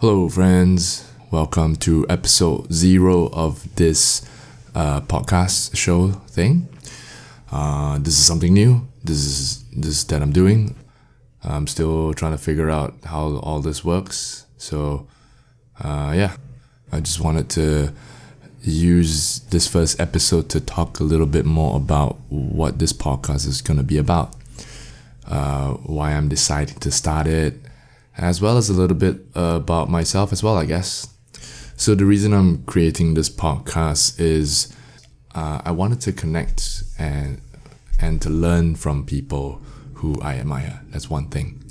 Hello, friends. Welcome to episode zero of this uh, podcast show thing. Uh, this is something new. This is this that I'm doing. I'm still trying to figure out how all this works. So, uh, yeah, I just wanted to use this first episode to talk a little bit more about what this podcast is going to be about, uh, why I'm deciding to start it, as well as a little bit about myself as well, I guess. So, the reason I'm creating this podcast is uh, I wanted to connect and and to learn from people who I admire. That's one thing.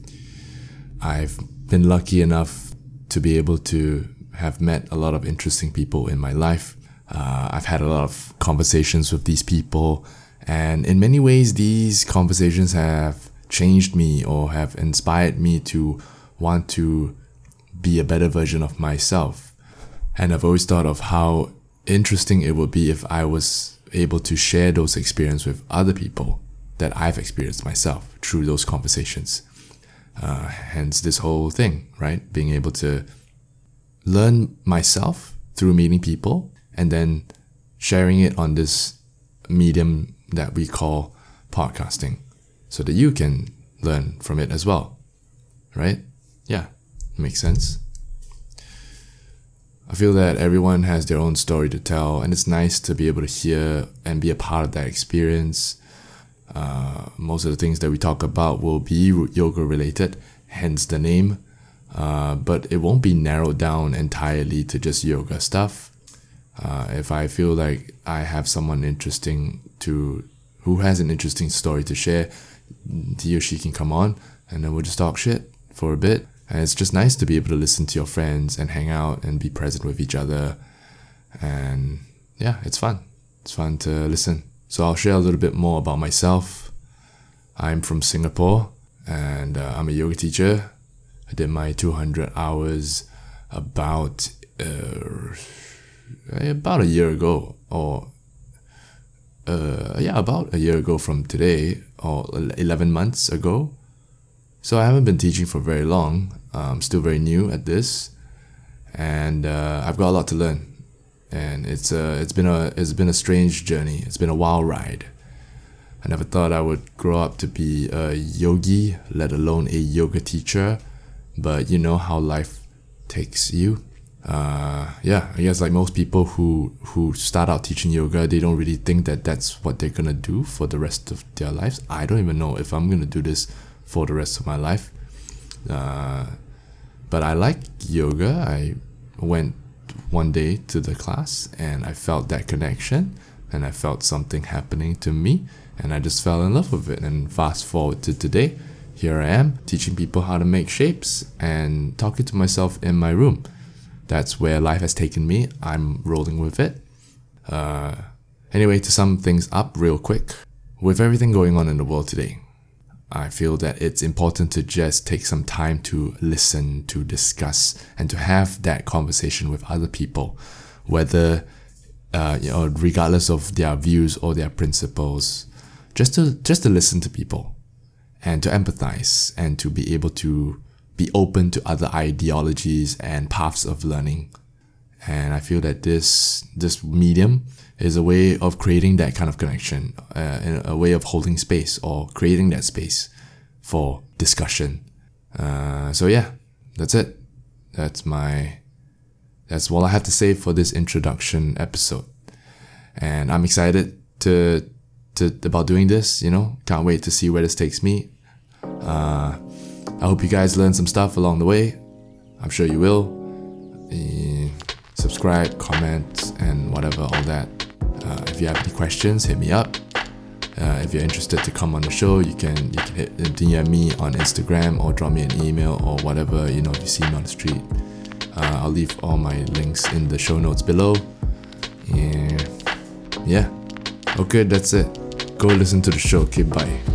I've been lucky enough to be able to have met a lot of interesting people in my life. Uh, I've had a lot of conversations with these people, and in many ways, these conversations have changed me or have inspired me to want to be a better version of myself. And I've always thought of how interesting it would be if I was able to share those experiences with other people that I've experienced myself through those conversations. Uh, hence, this whole thing, right? Being able to learn myself through meeting people and then sharing it on this medium that we call podcasting so that you can learn from it as well, right? Yeah, makes sense. I feel that everyone has their own story to tell, and it's nice to be able to hear and be a part of that experience. Uh, most of the things that we talk about will be yoga related, hence the name, uh, but it won't be narrowed down entirely to just yoga stuff. Uh, if I feel like I have someone interesting to who has an interesting story to share, he or she can come on, and then we'll just talk shit for a bit and it's just nice to be able to listen to your friends and hang out and be present with each other. And yeah, it's fun. It's fun to listen. So I'll share a little bit more about myself. I'm from Singapore and uh, I'm a yoga teacher. I did my 200 hours about uh, about a year ago or uh, yeah, about a year ago from today or 11 months ago. So I haven't been teaching for very long. I'm still very new at this, and uh, I've got a lot to learn. And it's uh, it's been a it's been a strange journey. It's been a wild ride. I never thought I would grow up to be a yogi, let alone a yoga teacher. But you know how life takes you. Uh, yeah, I guess like most people who who start out teaching yoga, they don't really think that that's what they're gonna do for the rest of their lives. I don't even know if I'm gonna do this for the rest of my life. Uh, but I like yoga. I went one day to the class and I felt that connection and I felt something happening to me and I just fell in love with it. And fast forward to today, here I am teaching people how to make shapes and talking to myself in my room. That's where life has taken me. I'm rolling with it. Uh, anyway, to sum things up real quick, with everything going on in the world today, I feel that it's important to just take some time to listen, to discuss, and to have that conversation with other people, whether uh, you know, regardless of their views or their principles, just to just to listen to people, and to empathize, and to be able to be open to other ideologies and paths of learning. And I feel that this this medium is a way of creating that kind of connection, uh, a way of holding space or creating that space for discussion. Uh, so yeah, that's it. That's my, that's all I have to say for this introduction episode. And I'm excited to, to about doing this. You know, can't wait to see where this takes me. Uh, I hope you guys learned some stuff along the way. I'm sure you will. Uh, subscribe, comment, and whatever, all that. Uh, if you have any questions, hit me up. Uh, if you're interested to come on the show, you can you can hit DM me on Instagram or drop me an email or whatever. You know, if you see me on the street, uh, I'll leave all my links in the show notes below. And yeah, okay, that's it. Go listen to the show. Okay, bye.